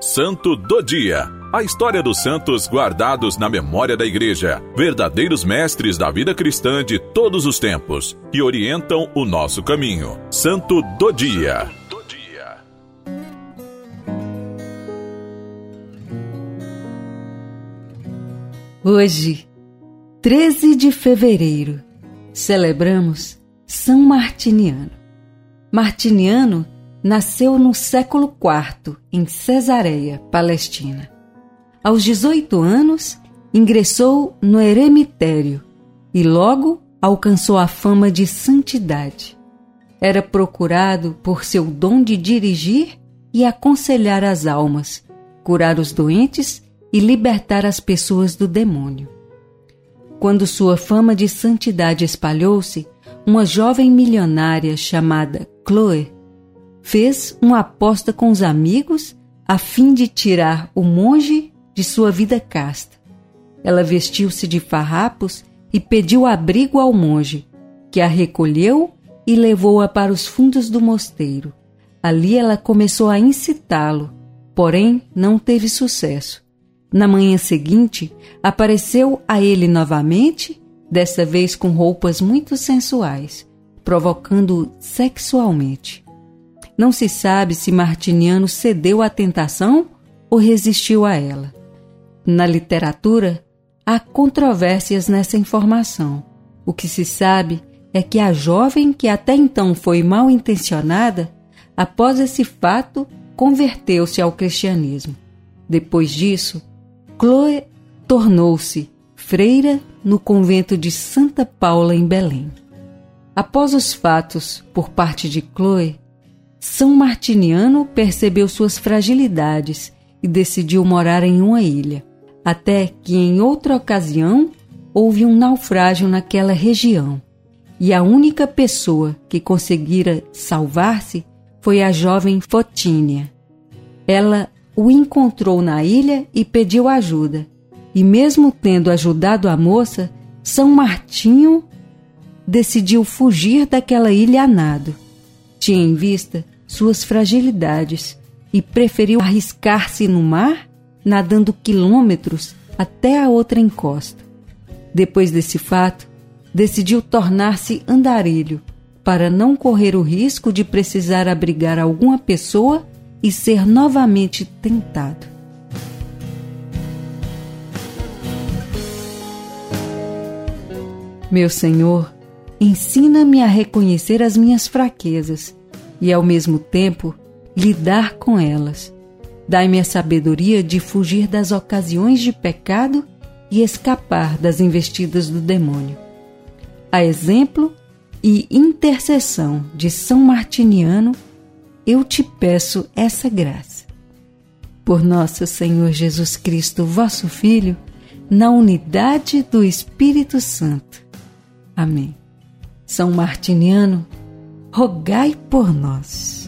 Santo do Dia. A história dos santos guardados na memória da Igreja, verdadeiros mestres da vida cristã de todos os tempos, que orientam o nosso caminho. Santo do Dia. Hoje, 13 de fevereiro, celebramos São Martiniano. Martiniano nasceu no século IV em Cesareia, Palestina. Aos 18 anos, ingressou no eremitério e logo alcançou a fama de santidade. Era procurado por seu dom de dirigir e aconselhar as almas, curar os doentes e libertar as pessoas do demônio. Quando sua fama de santidade espalhou-se, uma jovem milionária chamada Chloe fez uma aposta com os amigos a fim de tirar o monge de sua vida casta. Ela vestiu-se de farrapos e pediu abrigo ao monge, que a recolheu e levou-a para os fundos do mosteiro. Ali ela começou a incitá-lo, porém não teve sucesso. Na manhã seguinte, apareceu a ele novamente, dessa vez com roupas muito sensuais, provocando-o sexualmente. Não se sabe se Martiniano cedeu à tentação ou resistiu a ela. Na literatura, há controvérsias nessa informação. O que se sabe é que a jovem, que até então foi mal intencionada, após esse fato, converteu-se ao cristianismo. Depois disso, Chloe tornou-se freira no convento de Santa Paula, em Belém. Após os fatos por parte de Chloe, são Martiniano percebeu suas fragilidades e decidiu morar em uma ilha, até que em outra ocasião houve um naufrágio naquela região. E a única pessoa que conseguira salvar-se foi a jovem Fotínia. Ela o encontrou na ilha e pediu ajuda. E mesmo tendo ajudado a moça, São Martinho decidiu fugir daquela ilha a nado. Tinha em vista suas fragilidades e preferiu arriscar-se no mar, nadando quilômetros até a outra encosta. Depois desse fato, decidiu tornar-se andarilho para não correr o risco de precisar abrigar alguma pessoa e ser novamente tentado. Meu Senhor, ensina-me a reconhecer as minhas fraquezas e, ao mesmo tempo, lidar com elas. Dai-me a sabedoria de fugir das ocasiões de pecado e escapar das investidas do demônio. A exemplo e intercessão de São Martiniano, eu te peço essa graça. Por nosso Senhor Jesus Cristo, vosso Filho, na unidade do Espírito Santo. Amém. São Martiniano, rogai por nós.